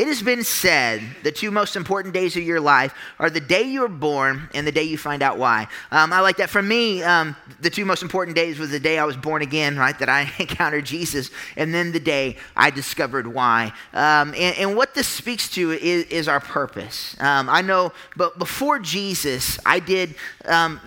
It has been said the two most important days of your life are the day you were born and the day you find out why. Um, I like that. For me, um, the two most important days was the day I was born again, right? That I encountered Jesus, and then the day I discovered why. Um, and, and, what this speaks to is, is our purpose. Um, I know, but before Jesus, I did um,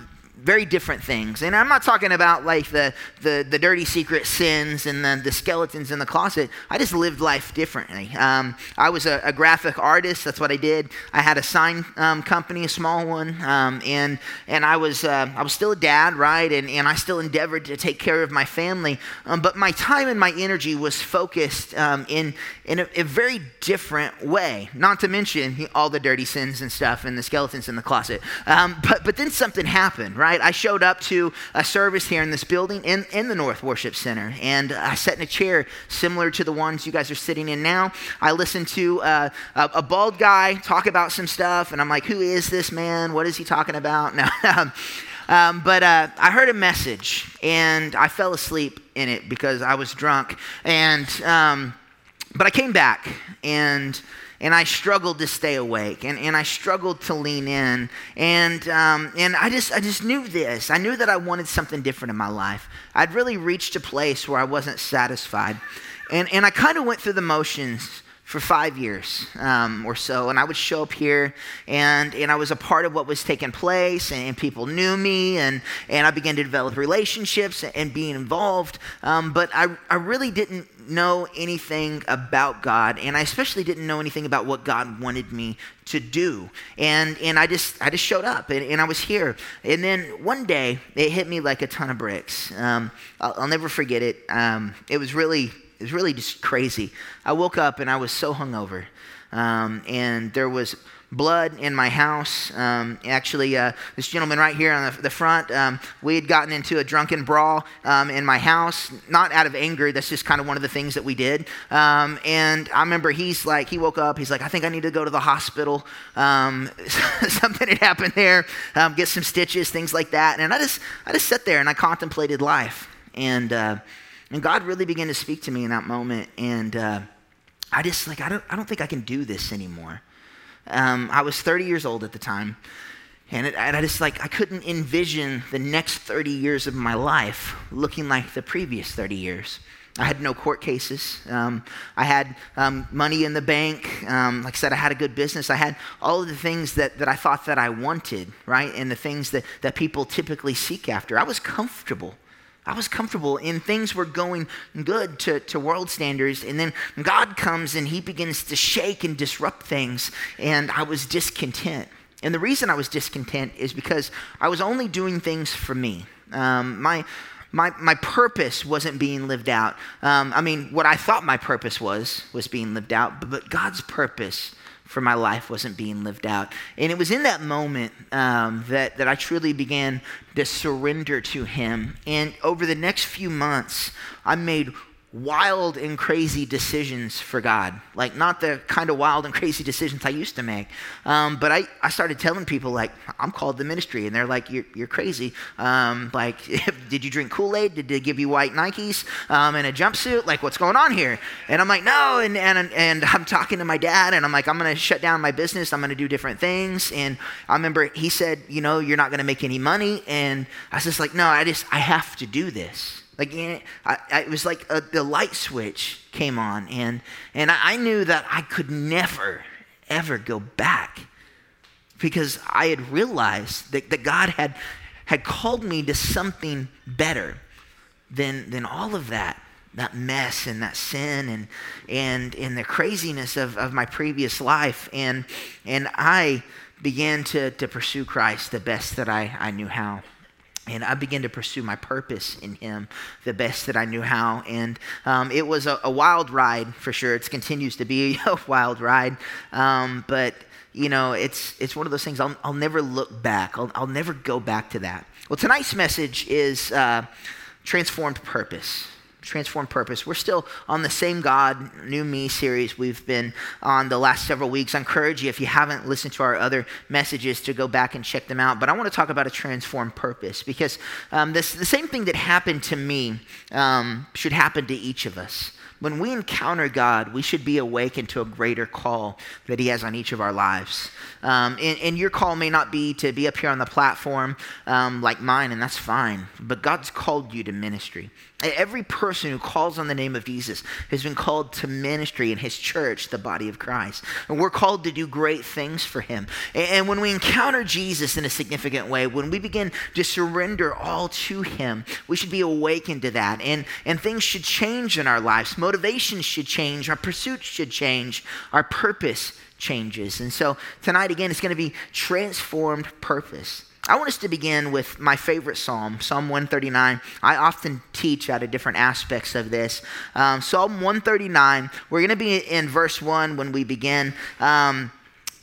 very different things. And I'm not talking about like the, the, the dirty secret sins and the, the skeletons in the closet. I just lived life differently. Um, I was a, a, graphic artist. That's what I did. I had a sign um, company, a small one. Um, and and I, was, uh, I was still a dad, right? And, and I still endeavored to take care of my family. Um, but my time and my energy was focused um, in, in a, a, very different way. Not to mention all the dirty sins and stuff and the skeletons in the closet. Um, but, but then something happened, right? I showed up to a service here in this building in, in the North Worship Center, and I sat in a chair similar to the ones you guys are sitting in now. I listened to uh, a, a, bald guy talk about some stuff, and I'm like, who is this man? What is he talking about? No. Um, but uh, I heard a message and I fell asleep in it because I was drunk. And um, but I came back and and I struggled to stay awake, and, and I struggled to lean in, and um, and I just I just knew this. I knew that I wanted something different in my life. I'd really reached a place where I wasn't satisfied, and and I kind of went through the motions for five years um, or so. And I would show up here, and, and I was a part of what was taking place, and, and people knew me, and, and I began to develop relationships and being involved. Um, but I, I really didn't know anything about God, and I especially didn't know anything about what God wanted me to do. And, and I, just, I just showed up, and, and I was here. And then one day, it hit me like a ton of bricks. Um, I'll, I'll, never forget it. Um, it was really it was really just crazy. I woke up and I was so hungover. Um, and there was blood in my house. Um, actually, uh, this gentleman right here on the, the front, um, we had gotten into a drunken brawl um, in my house, not out of anger. That's just kind of one of the things that we did. Um, and I remember he's like, he woke up, he's like, I think I need to go to the hospital. Um, something had happened there, um, get some stitches, things like that. And I just, I just sat there and I contemplated life. And, uh, and God really began to speak to me in that moment. And uh, I just, like, I don't, I don't think I can do this anymore. Um, I was 30 years old at the time. And, it, and I just, like, I couldn't envision the next 30 years of my life looking like the previous 30 years. I had no court cases. Um, I had um, money in the bank. Um, like I said, I had a good business. I had all of the things that, that I thought that I wanted, right? And the things that, that people typically seek after. I was comfortable. I was comfortable and things were going good to, to world standards. And then God comes and he begins to shake and disrupt things. And I was discontent. And the reason I was discontent is because I was only doing things for me. Um, my, my, my purpose wasn't being lived out. Um, I mean, what I thought my purpose was, was being lived out, but, but God's purpose for my life wasn't being lived out. And it was in that moment um, that, that I truly began to surrender to Him. And over the next few months, I made wild and crazy decisions for God. Like, not the kind of wild and crazy decisions I used to make. Um, but I, I started telling people, like, I'm called the ministry. And they're like, You're, you're crazy. Um, like, did you drink Kool Aid? Did they give you white Nikes um, and a jumpsuit? Like, what's going on here? And I'm like, No. And, and, and I'm talking to my dad, and I'm like, I'm going to shut down my business. I'm going to do different things. And I remember he said, You know, you're not going to make any money. And I was just like, No, I just, I have to do this. Like I, it was like a, the light switch came on, and and I knew that I could never, ever go back, because I had realized that, that God had had called me to something better than than all of that that mess and that sin and and and the craziness of, of my previous life and and I began to to pursue Christ the best that I, I knew how. And I began to pursue my purpose in Him the best that I knew how. And um, it was a, a, wild ride for sure. It continues to be a wild ride. Um, but, you know, it's, it's one of those things I'll, I'll never look back, I'll, I'll never go back to that. Well, tonight's message is uh, transformed purpose transformed purpose. We're still on the same God, New Me series we've been on the last several weeks. I encourage you, if you haven't listened to our other messages, to go back and check them out. But I want to talk about a transformed purpose because um, this, the same thing that happened to me um, should happen to each of us. when we encounter God, we should be awakened to a greater call that He has on each of our lives. Um, and, and, your call may not be to be up here on the platform um, like mine, and that's fine. But God's called you to ministry. Every person who calls on the name of Jesus has been called to ministry in his church, the body of Christ. And we're called to do great things for him. And when we encounter Jesus in a significant way, when we begin to surrender all to him, we should be awakened to that. And, and things should change in our lives. Motivations should change. Our pursuits should change. Our purpose changes. And so tonight, again, it's going to be transformed purpose. I want us to begin with my favorite psalm, Psalm 139. I often teach out of different aspects of this. Um, psalm 139, we're going to be in verse 1 when we begin. Um,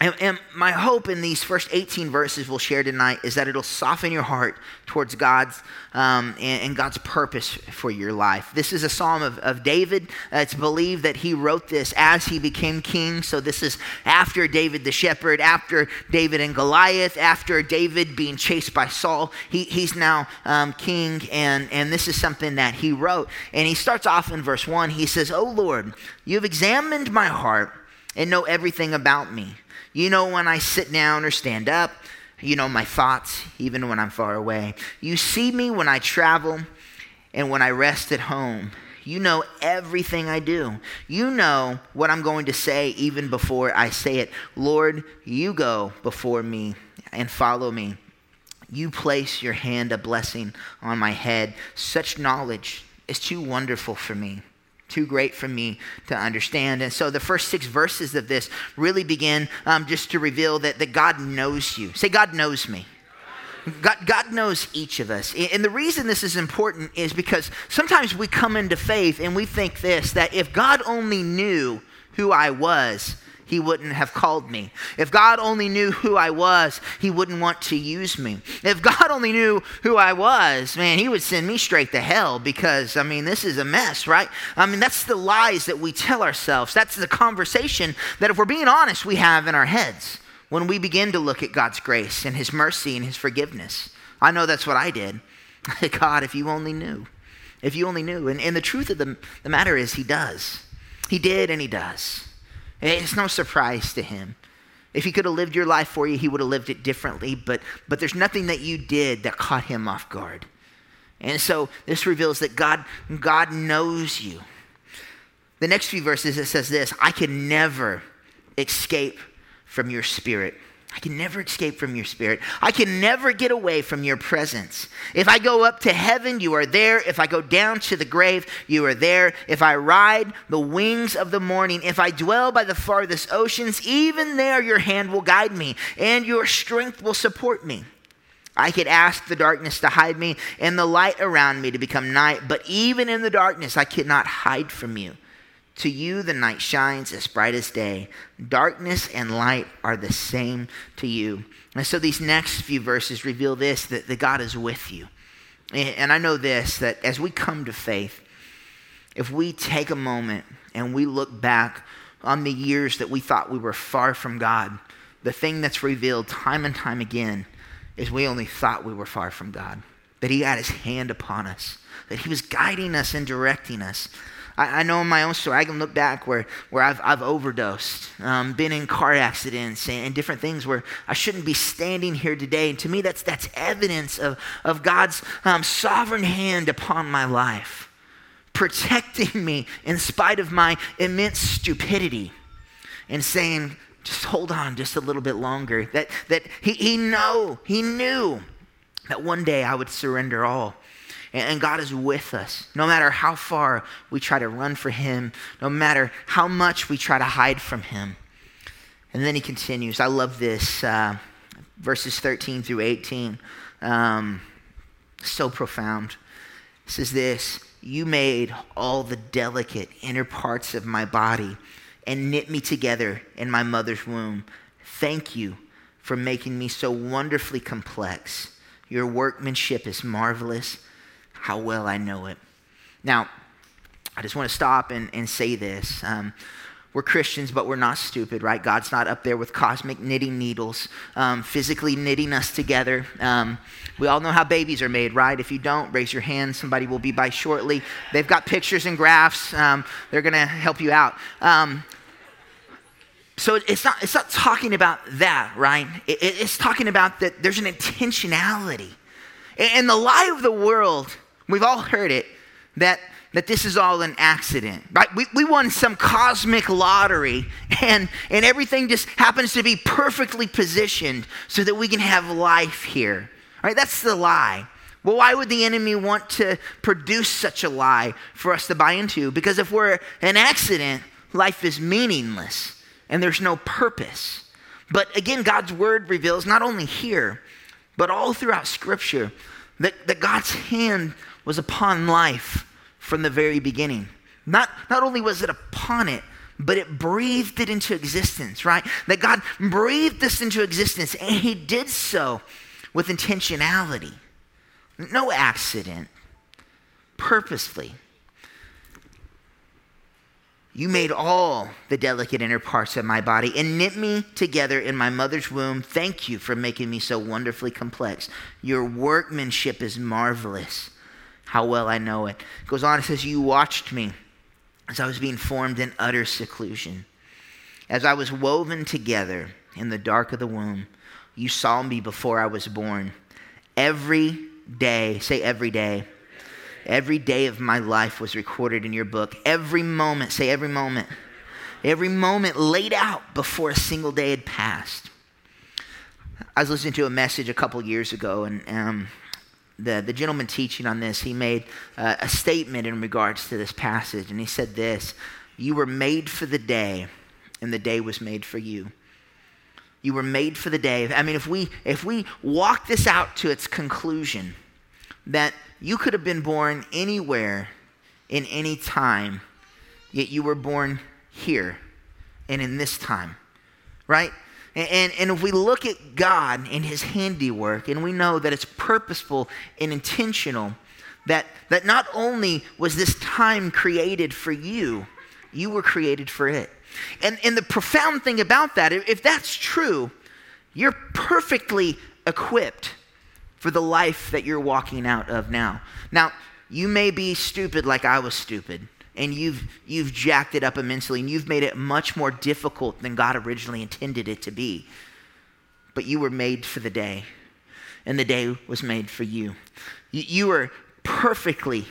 and, and, my hope in these first 18 verses we'll share tonight is that it'll soften your heart towards God's um, and, and, God's purpose for your life. This is a psalm of, of David. Uh, it's believed that he wrote this as he became king. So this is after David the shepherd, after David and Goliath, after David being chased by Saul. He, he's now um, king, and, and this is something that he wrote. And he starts off in verse 1. He says, Oh Lord, you have examined my heart and know everything about me. You know when I sit down or stand up. You know my thoughts, even when I'm far away. You see me when I travel and when I rest at home. You know everything I do. You know what I'm going to say even before I say it. Lord, you go before me and follow me. You place your hand a blessing on my head. Such knowledge is too wonderful for me too great for me to understand. And so the first six verses of this really begin um, just to reveal that, that God knows you. Say, God knows me. God, God knows each of us. And the reason this is important is because sometimes we come into faith and we think this that if God only knew who I was, he wouldn't have called me. If God only knew who I was, he wouldn't want to use me. If God only knew who I was, man, he would send me straight to hell because, I mean, this is a mess, right? I mean, that's the lies that we tell ourselves. That's the conversation that, if we're being honest, we have in our heads when we begin to look at God's grace and his mercy and his forgiveness. I know that's what I did. God, if you only knew. If you only knew. And, and the truth of the, the matter is, he does. He did and he does. It's no surprise to him. If he could have lived your life for you, he would have lived it differently, but, but there's nothing that you did that caught him off guard. And so this reveals that God, God knows you. The next few verses, it says this I can never escape from your spirit. I can never escape from your spirit. I can never get away from your presence. If I go up to heaven, you are there. If I go down to the grave, you are there. If I ride the wings of the morning, if I dwell by the farthest oceans, even there your hand will guide me and your strength will support me. I could ask the darkness to hide me and the light around me to become night, but even in the darkness, I cannot hide from you. To you, the night shines as bright as day. Darkness and light are the same to you. And so these next few verses reveal this that, that God is with you. And I know this that as we come to faith, if we take a moment and we look back on the years that we thought we were far from God, the thing that's revealed time and time again is we only thought we were far from God, that He had His hand upon us, that He was guiding us and directing us. I, I, know in my own story, I can look back where, where I've, I've overdosed, um, been in car accidents and, and, different things where I shouldn't be standing here today. And to me, that's, that's evidence of, of God's um, sovereign hand upon my life, protecting me in spite of my immense stupidity and saying, just hold on just a little bit longer. That, that he, he know, he knew that one day I would surrender all. And God is with us. No matter how far we try to run for Him, no matter how much we try to hide from Him. And then He continues. I love this, uh, verses 13 through 18. Um, so profound. It says this You made all the delicate inner parts of my body and knit me together in my mother's womb. Thank you for making me so wonderfully complex. Your workmanship is marvelous how well I know it. Now, I just want to stop and, and say this. Um, we're Christians, but we're not stupid, right? God's not up there with cosmic knitting needles, um, physically knitting us together. Um, we all know how babies are made, right? If you don't, raise your hand. Somebody will be by shortly. They've got pictures and graphs. Um, they're going to help you out. Um, so it's not, it's not talking about that, right? It, it's talking about that there's an intentionality. And the lie of the world, we've all heard it, that that this is all an accident, right? We, we won some cosmic lottery and, and everything just happens to be perfectly positioned so that we can have life here, right? That's the lie. Well, why would the enemy want to produce such a lie for us to buy into? Because if we're an accident, life is meaningless and there's no purpose. But again, God's word reveals not only here, but all throughout Scripture that, that God's hand was upon life from the very beginning. Not, not only was it upon it, but it breathed it into existence, right? That God breathed this into existence, and He did so with intentionality. No accident, purposefully. You made all the delicate inner parts of my body and knit me together in my mother's womb. Thank you for making me so wonderfully complex. Your workmanship is marvelous how well I know it. It goes on, it says, You watched me as I was being formed in utter seclusion. As I was woven together in the dark of the womb, you saw me before I was born. Every day, say every day, every day of my life was recorded in your book. Every moment, say every moment, every moment laid out before a single day had passed. I was listening to a message a couple years ago, and um, the, the gentleman teaching on this, he made uh, a statement in regards to this passage, and he said this You were made for the day, and the day was made for you. You were made for the day. I mean, if we if we walk this out to its conclusion, that you could have been born anywhere in any time, yet you were born here and in this time, right? And, and if we look at God and his handiwork, and we know that it's purposeful and intentional, that, that not only was this time created for you, you were created for it. And, and the profound thing about that, if that's true, you're perfectly equipped for the life that you're walking out of now. Now, you may be stupid like I was stupid and you've, you've jacked it up immensely and you've made it much more difficult than God originally intended it to be. But you were made for the day, and the day was made for you. You, you are perfectly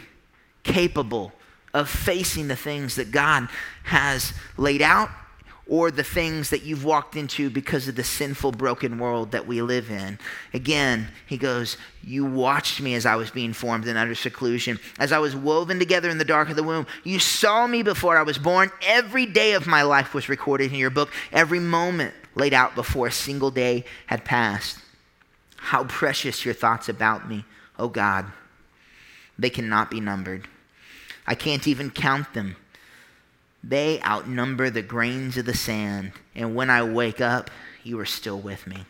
capable of facing the things that God has laid out or the things that you've walked into because of the sinful, broken world that we live in. Again, he goes, You watched me as I was being formed in utter seclusion, as I was woven together in the dark of the womb. You saw me before I was born. Every day of my life was recorded in your book, every moment laid out before a single day had passed. How precious your thoughts about me, oh God. They cannot be numbered. I can't even count them. They outnumber the grains of the sand. And when I wake up, you are still with me.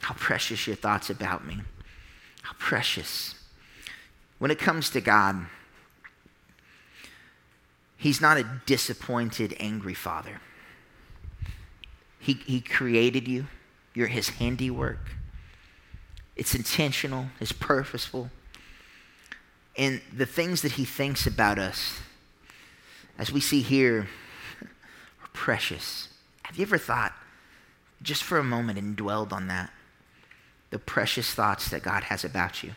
How precious your thoughts about me. How precious. When it comes to God, He's not a disappointed, angry father. He, he created you, you're His handiwork. It's intentional, it's purposeful. And the things that He thinks about us as we see here, are precious. Have you ever thought, just for a moment, and dwelled on that? The precious thoughts that God has about you.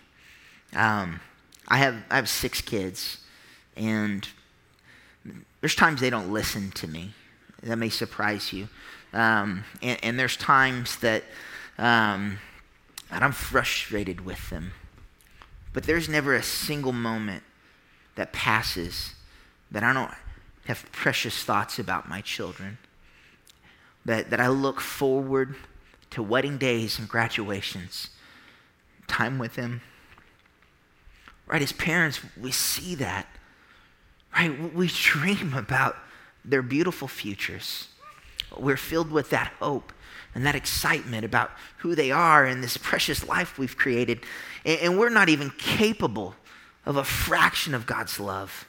Um, I have I have six kids, and there's times they don't listen to me. That may surprise you. Um, and, and, there's times that, um, that I'm frustrated with them. But there's never a single moment that passes that I don't have precious thoughts about my children, that, that I look forward to wedding days and graduations, time with them. Right, as parents, we see that. Right, we dream about their beautiful futures. We're filled with that hope and that excitement about who they are and this precious life we've created. And, and we're not even capable of a fraction of God's love.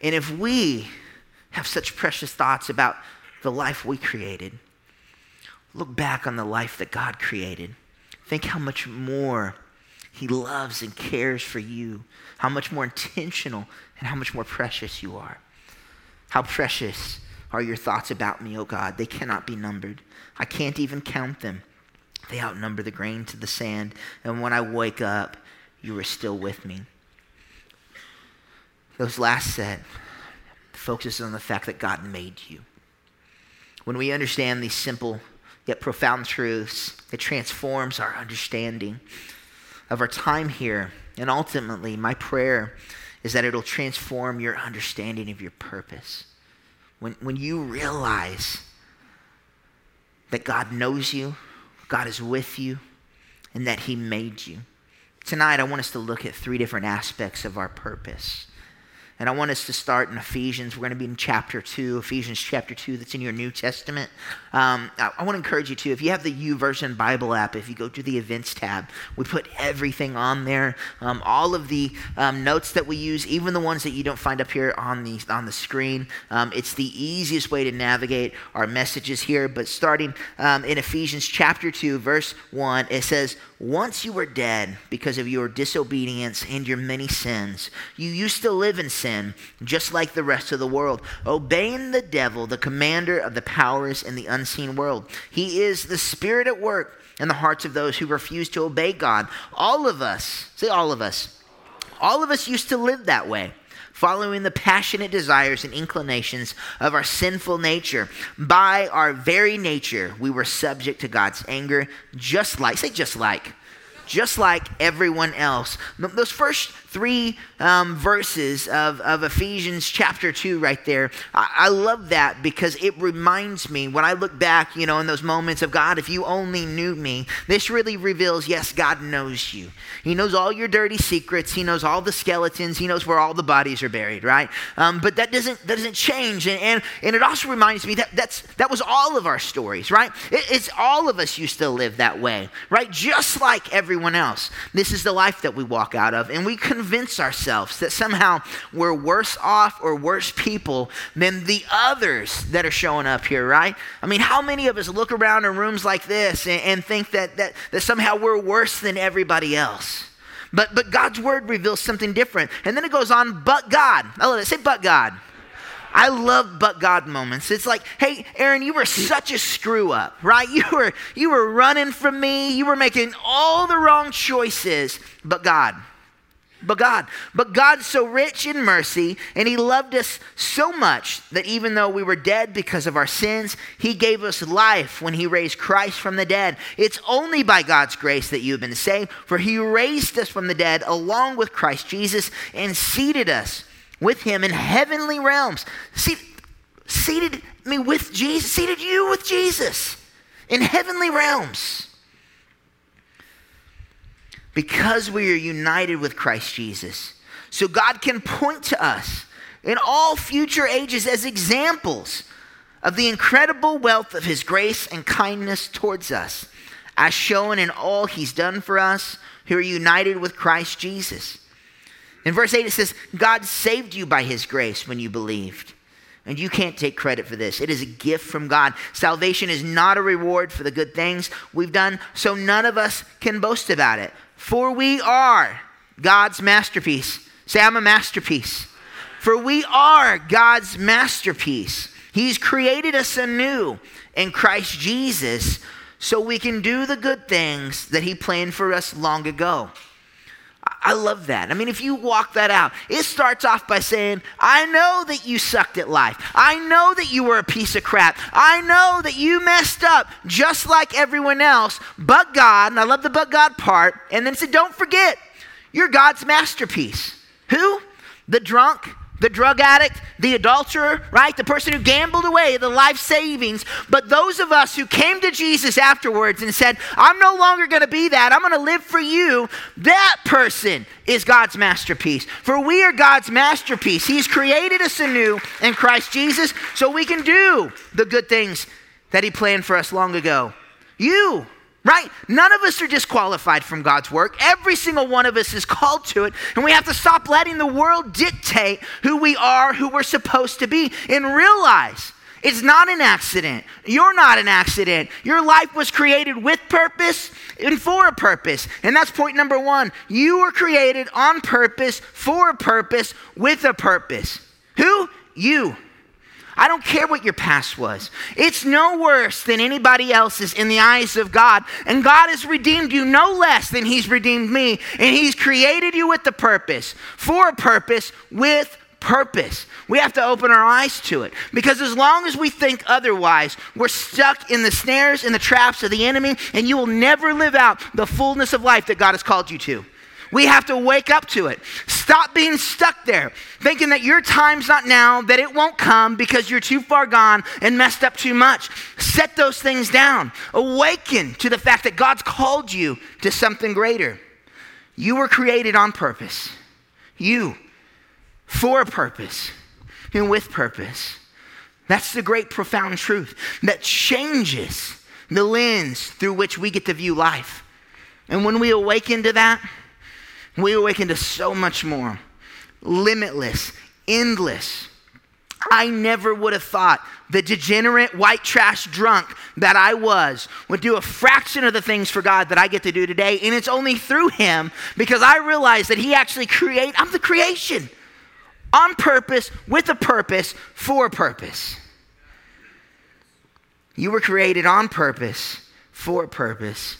And if we have such precious thoughts about the life we created. Look back on the life that God created. Think how much more He loves and cares for you, how much more intentional and how much more precious you are. How precious are your thoughts about me, O oh God? They cannot be numbered. I can't even count them. They outnumber the grain to the sand. And when I wake up, you are still with me. Those last set focuses on the fact that God made you. When we understand these simple yet profound truths, it transforms our understanding of our time here. And ultimately, my prayer is that it'll transform your understanding of your purpose. When, when you realize that God knows you, God is with you, and that He made you. Tonight, I want us to look at three different aspects of our purpose. And I want us to start in Ephesians. We're going to be in chapter 2, Ephesians chapter 2, that's in your New Testament. Um, I, I, want to encourage you to, if you have the YouVersion Bible app, if you go to the events tab, we put everything on there. Um, all of the um, notes that we use, even the ones that you don't find up here on the, on the screen. Um, it's the easiest way to navigate our messages here. But starting um, in Ephesians chapter 2, verse 1, it says, once you were dead because of your disobedience and your many sins, you used to live in sin just like the rest of the world, obeying the devil, the commander of the powers in the unseen world. He is the spirit at work in the hearts of those who refuse to obey God. All of us, say all of us, all of us used to live that way following the passionate desires and inclinations of our sinful nature. By our very nature, we were subject to God's anger, just like, say, just like, just like everyone else. Those first three um, verses of, of Ephesians chapter 2 right there. I, I, love that because it reminds me when I look back, you know, in those moments of God, if you only knew me, this really reveals yes, God knows you. He knows all your dirty secrets, He knows all the skeletons, He knows where all the bodies are buried, right? Um, but that doesn't, that doesn't change. And, and, and, it also reminds me that that's, that was all of our stories, right? It, it's all of us used to live that way, right? Just like everyone else. This is the life that we walk out of. And we convince convince ourselves that somehow we're worse off or worse people than the others that are showing up here, right? I mean, how many of us look around in rooms like this and, and think that, that, that somehow we're worse than everybody else? But, but God's word reveals something different. And then it goes on, but God. I love it. Say, but God. I love but God moments. It's like, hey, Aaron, you were such a screw up, right? You were you were running from me. You were making all the wrong choices, but God but God. But God's so rich in mercy, and He loved us so much that even though we were dead because of our sins, He gave us life when He raised Christ from the dead. It's only by God's grace that you've been saved, for He raised us from the dead along with Christ Jesus and seated us with Him in heavenly realms. See, seated me with Jesus, seated you with Jesus in heavenly realms because we are united with Christ Jesus. So God can point to us in all future ages as examples of the incredible wealth of his grace and kindness towards us, as shown in all he's done for us who are united with Christ Jesus. In verse 8, it says, God saved you by his grace when you believed. And you can't take credit for this. It is a gift from God. Salvation is not a reward for the good things we've done, so none of us can boast about it. For we are God's masterpiece. Say, I'm a masterpiece. For we are God's masterpiece. He's created us anew in Christ Jesus so we can do the good things that He planned for us long ago. I love that. I mean, if you walk that out, it starts off by saying, I know that you sucked at life. I know that you were a piece of crap. I know that you messed up just like everyone else, but God, and I love the but God part, and then said, Don't forget, you're God's masterpiece. Who? The drunk, the drug addict, the adulterer, right? The person who gambled away the life savings. But those of us who came to Jesus afterwards and said, I'm no longer going to be that, I'm going to live for you, that person is God's masterpiece. For we are God's masterpiece. He's created us anew in Christ Jesus so we can do the good things that He planned for us long ago. You, right? None of us are disqualified from God's work. Every single one of us is called to it, and we have to stop letting the world dictate who we are, who we're supposed to be, and realize it's not an accident. You're not an accident. Your life was created with purpose and for a purpose. And that's point number one. You were created on purpose, for a purpose, with a purpose. Who? You. I don't care what your past was. It's no worse than anybody else's in the eyes of God. And God has redeemed you no less than He's redeemed me. And He's created you with the purpose, for a purpose, with purpose. We have to open our eyes to it. Because as long as we think otherwise, we're stuck in the snares and the traps of the enemy, and you will never live out the fullness of life that God has called you to. We have to wake up to it. Stop being stuck there, thinking that your time's not now, that it won't come because you're too far gone and messed up too much. Set those things down. Awaken to the fact that God's called you to something greater. You were created on purpose. You, for a purpose, and with purpose. That's the great, profound truth that changes the lens through which we get to view life. And when we awaken to that, we awaken to so much more limitless, endless. I never would have thought the degenerate white trash drunk that I was would do a fraction of the things for God that I get to do today. And it's only through Him because I realize that He actually create. I'm the creation on purpose, with a purpose, for a purpose. You were created on purpose, for a purpose,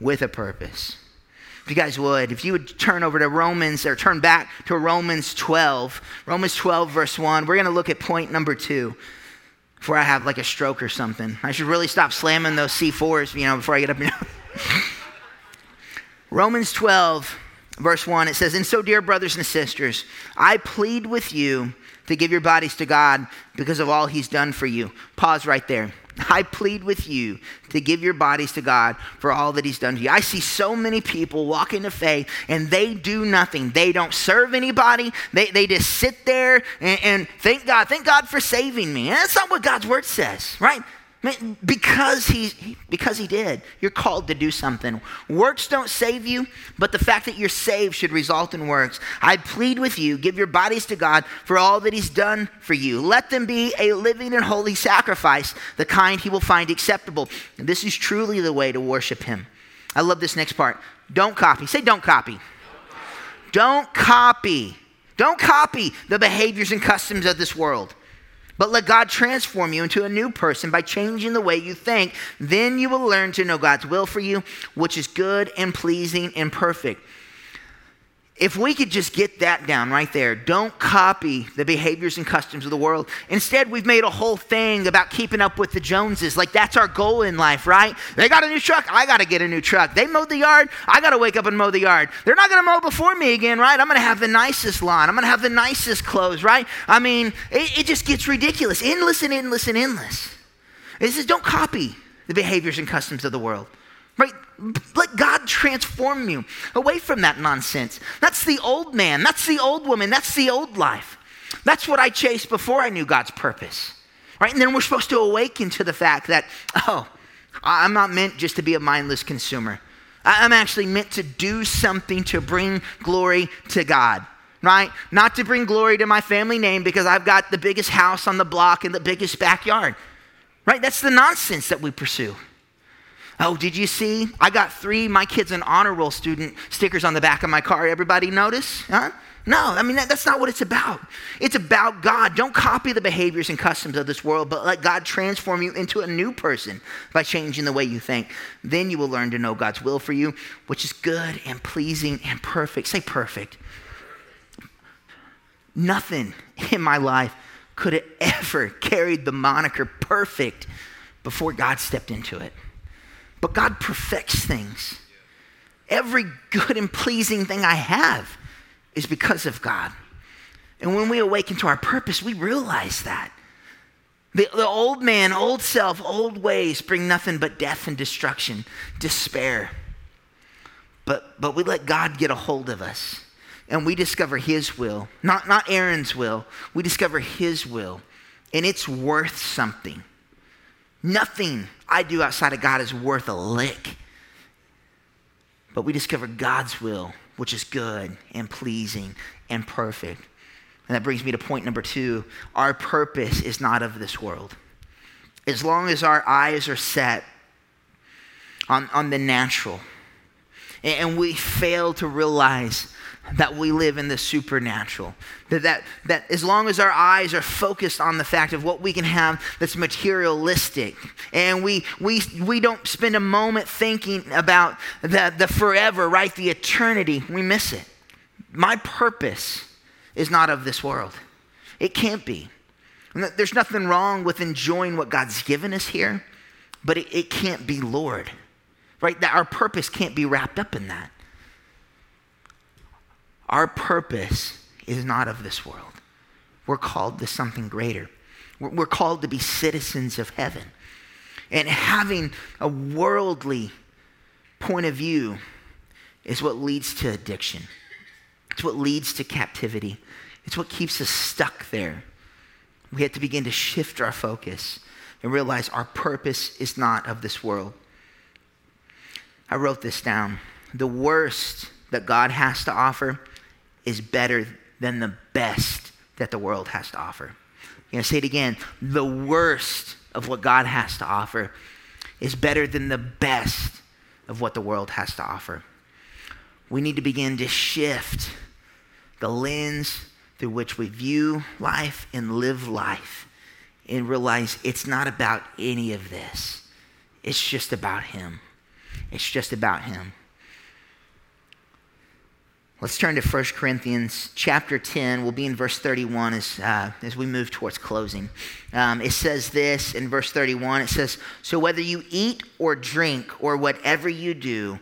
with a purpose. If you guys would, if you would turn over to Romans or turn back to Romans 12, Romans 12, verse 1, we're going to look at point number two before I have like a stroke or something. I should really stop slamming those C4s, you know, before I get up. Romans 12, verse 1, it says, And so, dear brothers and sisters, I plead with you to give your bodies to God because of all he's done for you. Pause right there. I plead with you to give your bodies to God for all that He's done to you. I see so many people walk into faith and they do nothing. They don't serve anybody. They, they just sit there and, and thank God. Thank God for saving me. And that's not what God's word says, right? Because he, because he did. You're called to do something. Works don't save you, but the fact that you're saved should result in works. I plead with you, give your bodies to God for all that he's done for you. Let them be a living and holy sacrifice, the kind he will find acceptable. This is truly the way to worship him. I love this next part. Don't copy. Say, don't copy. Don't copy. Don't copy the behaviors and customs of this world. But let God transform you into a new person by changing the way you think. Then you will learn to know God's will for you, which is good and pleasing and perfect. If we could just get that down right there, don't copy the behaviors and customs of the world. Instead, we've made a whole thing about keeping up with the Joneses. Like that's our goal in life, right? They got a new truck, I got to get a new truck. They mowed the yard, I got to wake up and mow the yard. They're not going to mow before me again, right? I'm going to have the nicest lawn. I'm going to have the nicest clothes, right? I mean, it, it just gets ridiculous. Endless and endless and endless. It says, don't copy the behaviors and customs of the world. Right? Let God transform you away from that nonsense. That's the old man. That's the old woman. That's the old life. That's what I chased before I knew God's purpose. Right? And then we're supposed to awaken to the fact that, oh, I'm not meant just to be a mindless consumer. I'm actually meant to do something to bring glory to God right? Not to bring glory to my family name because I've got the biggest house on the block and the biggest backyard, right? That's the nonsense that we pursue. Oh, did you see? I got three My Kid's an Honor Roll student stickers on the back of my car. Everybody notice? Huh? No, I mean, that, that's not what it's about. It's about God. Don't copy the behaviors and customs of this world, but let God transform you into a new person by changing the way you think. Then you will learn to know God's will for you, which is good and pleasing and perfect. Say perfect. Nothing in my life could have ever carried the moniker perfect before God stepped into it. But God perfects things. Every good and pleasing thing I have is because of God. And when we awaken to our purpose, we realize that. The, the old man, old self, old ways bring nothing but death and destruction, despair. But, but we let God get a hold of us and we discover His will, not, not Aaron's will. We discover His will, and it's worth something. Nothing I do outside of God is worth a lick but we discover God's will, which is good and pleasing and perfect. And that brings me to point number two our purpose is not of this world. As long as our eyes are set on, on the natural, and we fail to realize that we live in the supernatural. That, that, that as long as our eyes are focused on the fact of what we can have that's materialistic, and we, we, we don't spend a moment thinking about the, the forever, right? The eternity, we miss it. My purpose is not of this world. It can't be. There's nothing wrong with enjoying what God's given us here, but it, it can't be Lord, right? That our purpose can't be wrapped up in that. Our purpose is not of this world. We're called to something greater. We're called to be citizens of heaven. And having a worldly point of view is what leads to addiction. It's what leads to captivity. It's what keeps us stuck there. We have to begin to shift our focus and realize our purpose is not of this world. I wrote this down. The worst that God has to offer is better than the best that the world has to offer. I'm going to say it again. The worst of what God has to offer is better than the best of what the world has to offer. We need to begin to shift the lens through which we view life and live life and realize it's not about any of this. It's just about Him. It's just about Him. Let's turn to 1 Corinthians chapter 10. We'll be in verse 31 as, uh, as we move towards closing. Um, it says this in verse 31 it says, So whether you eat or drink or whatever you do,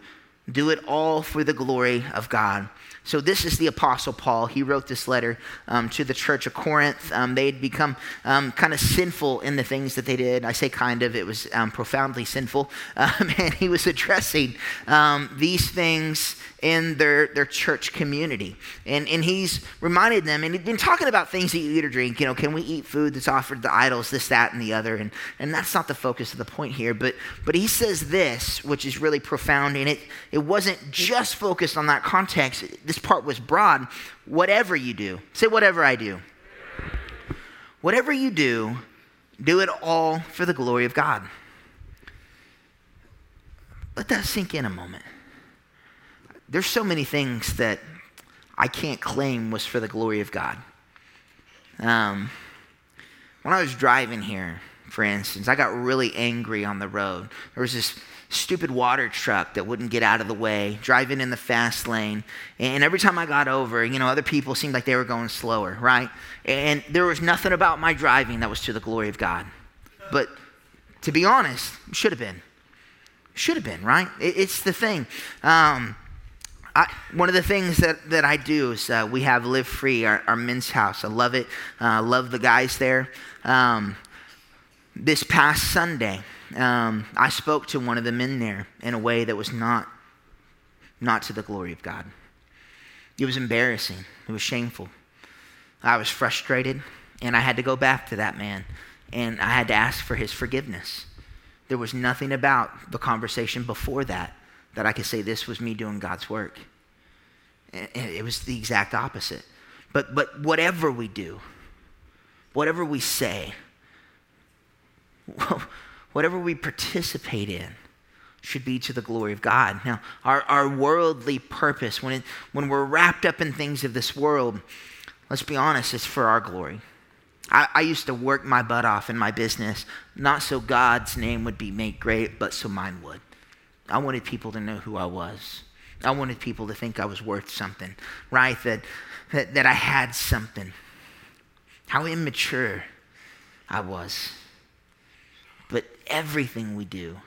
do it all for the glory of God. So, this is the Apostle Paul. He wrote this letter um, to the church of Corinth. Um, they had become um, kind of sinful in the things that they did. I say kind of, it was um, profoundly sinful. Um, and he was addressing um, these things in their, their church community. And, and he's reminded them, and he's been talking about things that you eat or drink. You know, can we eat food that's offered to idols, this, that, and the other? And, and that's not the focus of the point here. But, but he says this, which is really profound, and it, it wasn't just focused on that context. This part was broad. Whatever you do, say, whatever I do. Whatever you do, do it all for the glory of God. Let that sink in a moment there's so many things that I can't claim was for the glory of God. Um, when I was driving here, for instance, I got really angry on the road. There was this stupid water truck that wouldn't get out of the way, driving in the fast lane. And every time I got over, you know, other people seemed like they were going slower, right? And there was nothing about my driving that was to the glory of God. But to be honest, should have been. Should have been, right? it's the thing. Um, I, one of the things that, that I do is uh, we have Live Free, our, our, men's house. I love it. I uh, love the guys there. Um, this past Sunday, um, I spoke to one of the men there in a way that was not, not to the glory of God. It was embarrassing. It was shameful. I was frustrated, and I had to go back to that man, and I had to ask for his forgiveness. There was nothing about the conversation before that that I could say this was me doing God's work. It was the exact opposite. But, but whatever we do, whatever we say, whatever we participate in, should be to the glory of God. Now, our, our worldly purpose, when, it, when we're wrapped up in things of this world, let's be honest, it's for our glory. I, I used to work my butt off in my business, not so God's name would be made great, but so mine would. I wanted people to know who I was. I wanted people to think I was worth something, right? That, that, that I had something. How immature I was. But everything we do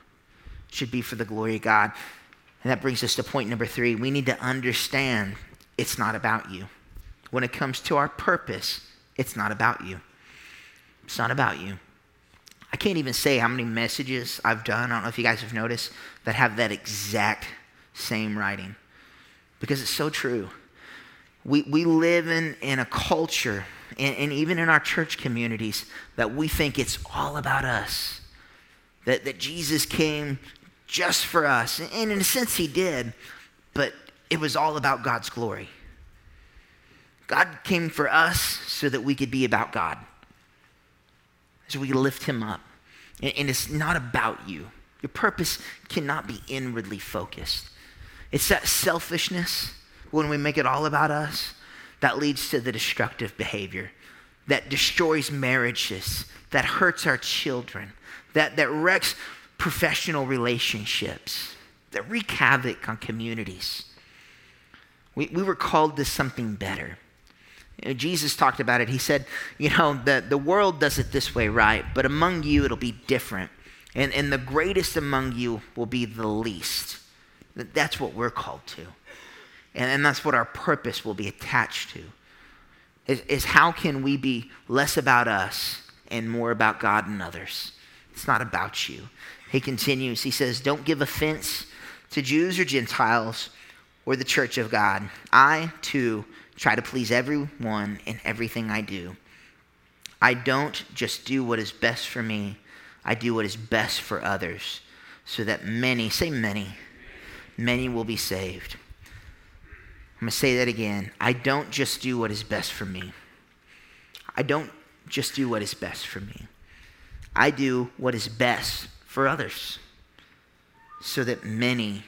should be for the glory of God. And that brings us to point number three. We need to understand it's not about you. When it comes to our purpose, it's not about you. It's not about you. I can't even say how many messages I've done. I don't know if you guys have noticed that have that exact same writing because it's so true. We, we live in, in a culture, and, and even in our church communities, that we think it's all about us. That, that Jesus came just for us. And in a sense, he did. but it was all about God's glory. God came for us so that we could be about God, so we lift Him up. And, and it's not about you. Your purpose cannot be inwardly focused. It's that selfishness when we make it all about us that leads to the destructive behavior that destroys marriages, that hurts our children, that, that wrecks professional relationships, that wreak havoc on communities. We, we were called to something better. Jesus talked about it. He said, you know, the, the world does it this way, right? But among you, it'll be different. And, and the greatest among you will be the least. That's what we're called to. And, and that's what our purpose will be attached to. Is, is how can we be less about us and more about God and others? It's not about you. He continues, he says, Don't give offense to Jews or Gentiles or the church of God. I, too, try to please everyone in everything I do. I don't just do what is best for me, I do what is best for others, so that many, say many, many will be saved. I'm going to say that again. I don't just do what is best for me. I don't just do what is best for me. I do what is best for others so that many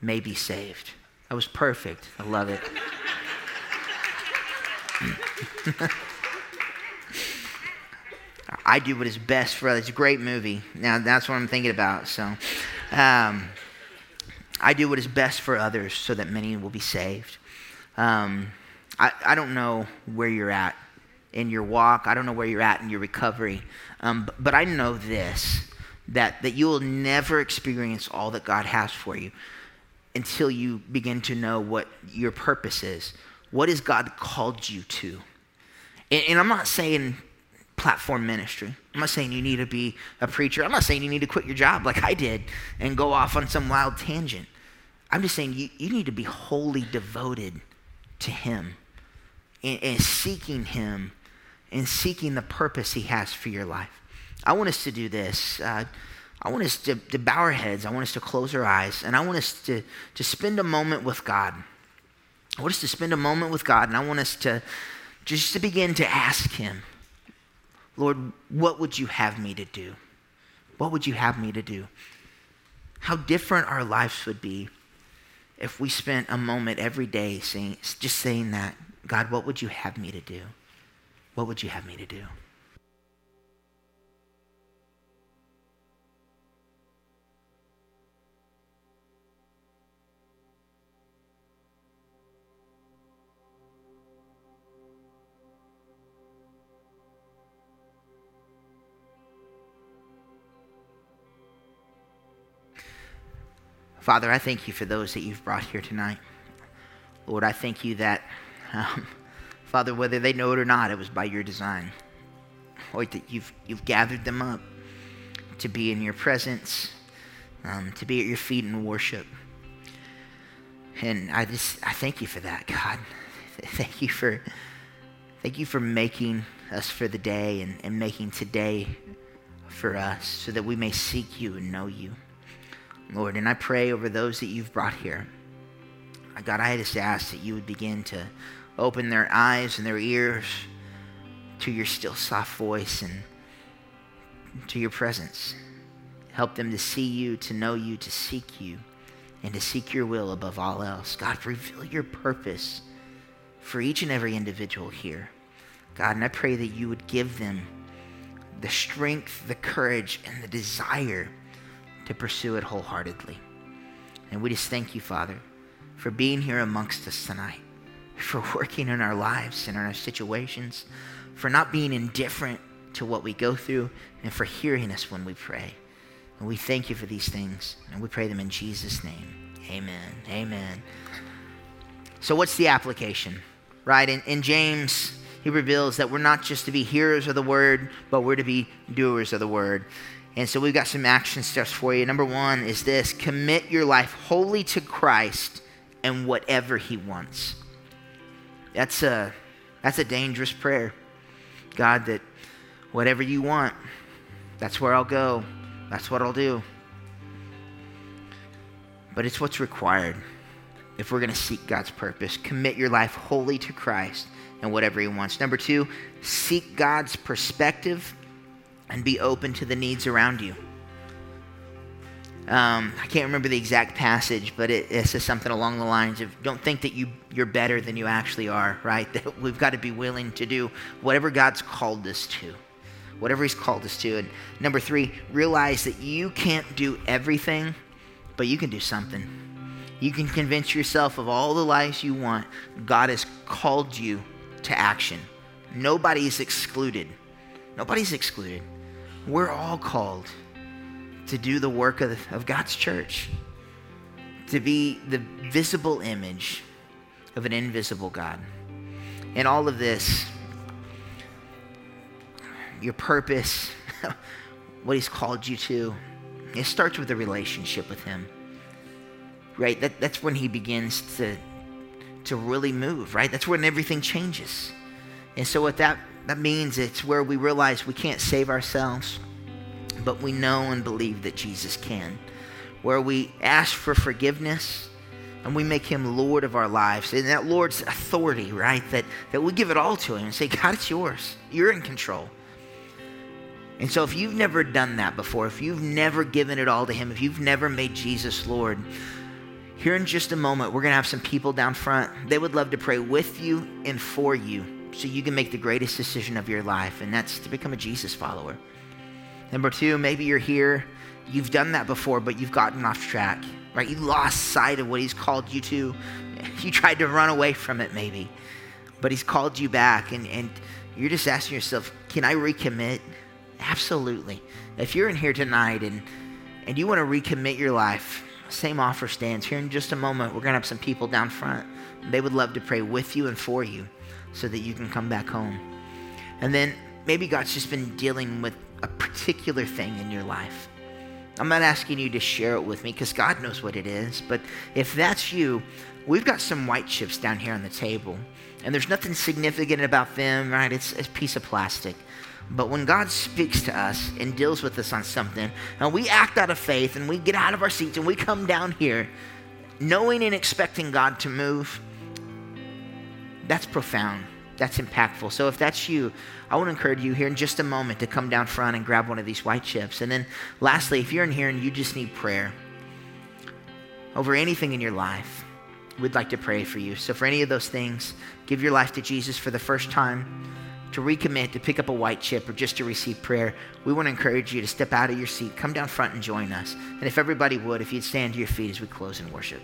may be saved. That was perfect. I love it. I do what is best for others. It's a great movie. Now, that's what I'm thinking about. So, um, I do what is best for others so that many will be saved. Um, I, I don't know where you're at in your walk. I don't know where you're at in your recovery. Um, but, but I know this that, that you will never experience all that God has for you until you begin to know what your purpose is. What has God called you to? And, and I'm not saying platform ministry. I'm not saying you need to be a preacher. I'm not saying you need to quit your job like I did and go off on some wild tangent. I'm just saying you, you need to be wholly devoted to Him and, and seeking Him and seeking the purpose He has for your life. I want us to do this. Uh, I want us to, to bow our heads. I want us to close our eyes. And I want us to, to spend a moment with God. I want us to spend a moment with God. And I want us to just to begin to ask Him Lord, what would you have me to do? What would you have me to do? How different our lives would be if we spent a moment every day saying, just saying that, God, what would you have me to do? What would you have me to do? Father, I thank you for those that you've brought here tonight. Lord, I thank you that, um, Father, whether they know it or not, it was by your design. Lord, that you've, you've gathered them up to be in your presence, um, to be at your feet in worship. And I just, I thank you for that, God. Thank you for, thank you for making us for the day and, and making today for us so that we may seek you and know you. Lord. And I pray over those that you've brought here. God, I just ask that you would begin to open their eyes and their ears to your still soft voice and to your presence. Help them to see you, to know you, to seek you, and to seek your will above all else. God, reveal your purpose for each and every individual here. God, and I pray that you would give them the strength, the courage, and the desire to pursue it wholeheartedly. And we just thank you, Father, for being here amongst us tonight, for working in our lives and in our situations, for not being indifferent to what we go through, and for hearing us when we pray. And we thank you for these things, and we pray them in Jesus' name. Amen. Amen. So, what's the application? Right? In, in James, he reveals that we're not just to be hearers of the word, but we're to be doers of the word. And so we've got some action steps for you. Number one is this commit your life wholly to Christ and whatever He wants. That's a, that's a dangerous prayer. God, that whatever you want, that's where I'll go, that's what I'll do. But it's what's required. if we're going to seek God's purpose. Commit your life wholly to Christ and whatever He wants. Number two, seek God's perspective and be open to the needs around you. Um, I can't remember the exact passage, but it, it, says something along the lines of don't think that you, you're better than you actually are, right? That we've got to be willing to do whatever God's called us to, whatever He's called us to. And number three, realize that you can't do everything, but you can do something. You can convince yourself of all the lies you want. God has called you to action. Nobody's excluded. Nobody's excluded. We're all called to do the work of, of God's church, to be the visible image of an invisible God. And all of this, your purpose, what He's called you to, it starts with a relationship with Him. Right? That, that's when He begins to, to really move, right? That's when everything changes. And so, with that, that means, it's where we realize we can't save ourselves but we know and believe that Jesus can. Where we ask for forgiveness and we make him Lord of our lives. And that Lord's authority, right? That, that we give it all to him and say, God, it's yours. You're in control. And so if you've never done that before, if you've never given it all to him, if you've never made Jesus Lord, here in just a moment, we're going to have some people down front. They would love to pray with you and for you so you can make the greatest decision of your life, and that's to become a Jesus follower. Number two, maybe you're here, you've done that before, but you've gotten off track, right? You lost sight of what He's called you to. You tried to run away from it, maybe, but He's called you back, and, and you're just asking yourself, can I recommit? Absolutely. If you're in here tonight and, and you want to recommit your life, same offer stands. Here in just a moment, we're going to have some people down front. They would love to pray with you and for you so that you can come back home. And then maybe God's just been dealing with a particular thing in your life. I'm not asking you to share it with me because God knows what it is. But if that's you, we've got some white chips down here on the table. And there's nothing significant about them, right? It's, a piece of plastic. But when God speaks to us and deals with us on something, and we act out of faith and we get out of our seats and we come down here knowing and expecting God to move, that's profound. That's impactful. So if that's you, I want to encourage you here in just a moment to come down front and grab one of these white chips. And then lastly, if you're in here and you just need prayer over anything in your life, we'd like to pray for you. So for any of those things, give your life to Jesus for the first time, to recommit, to pick up a white chip, or just to receive prayer, we want to encourage you to step out of your seat, come down front and join us. And if everybody would, if you'd stand to your feet as we close in worship.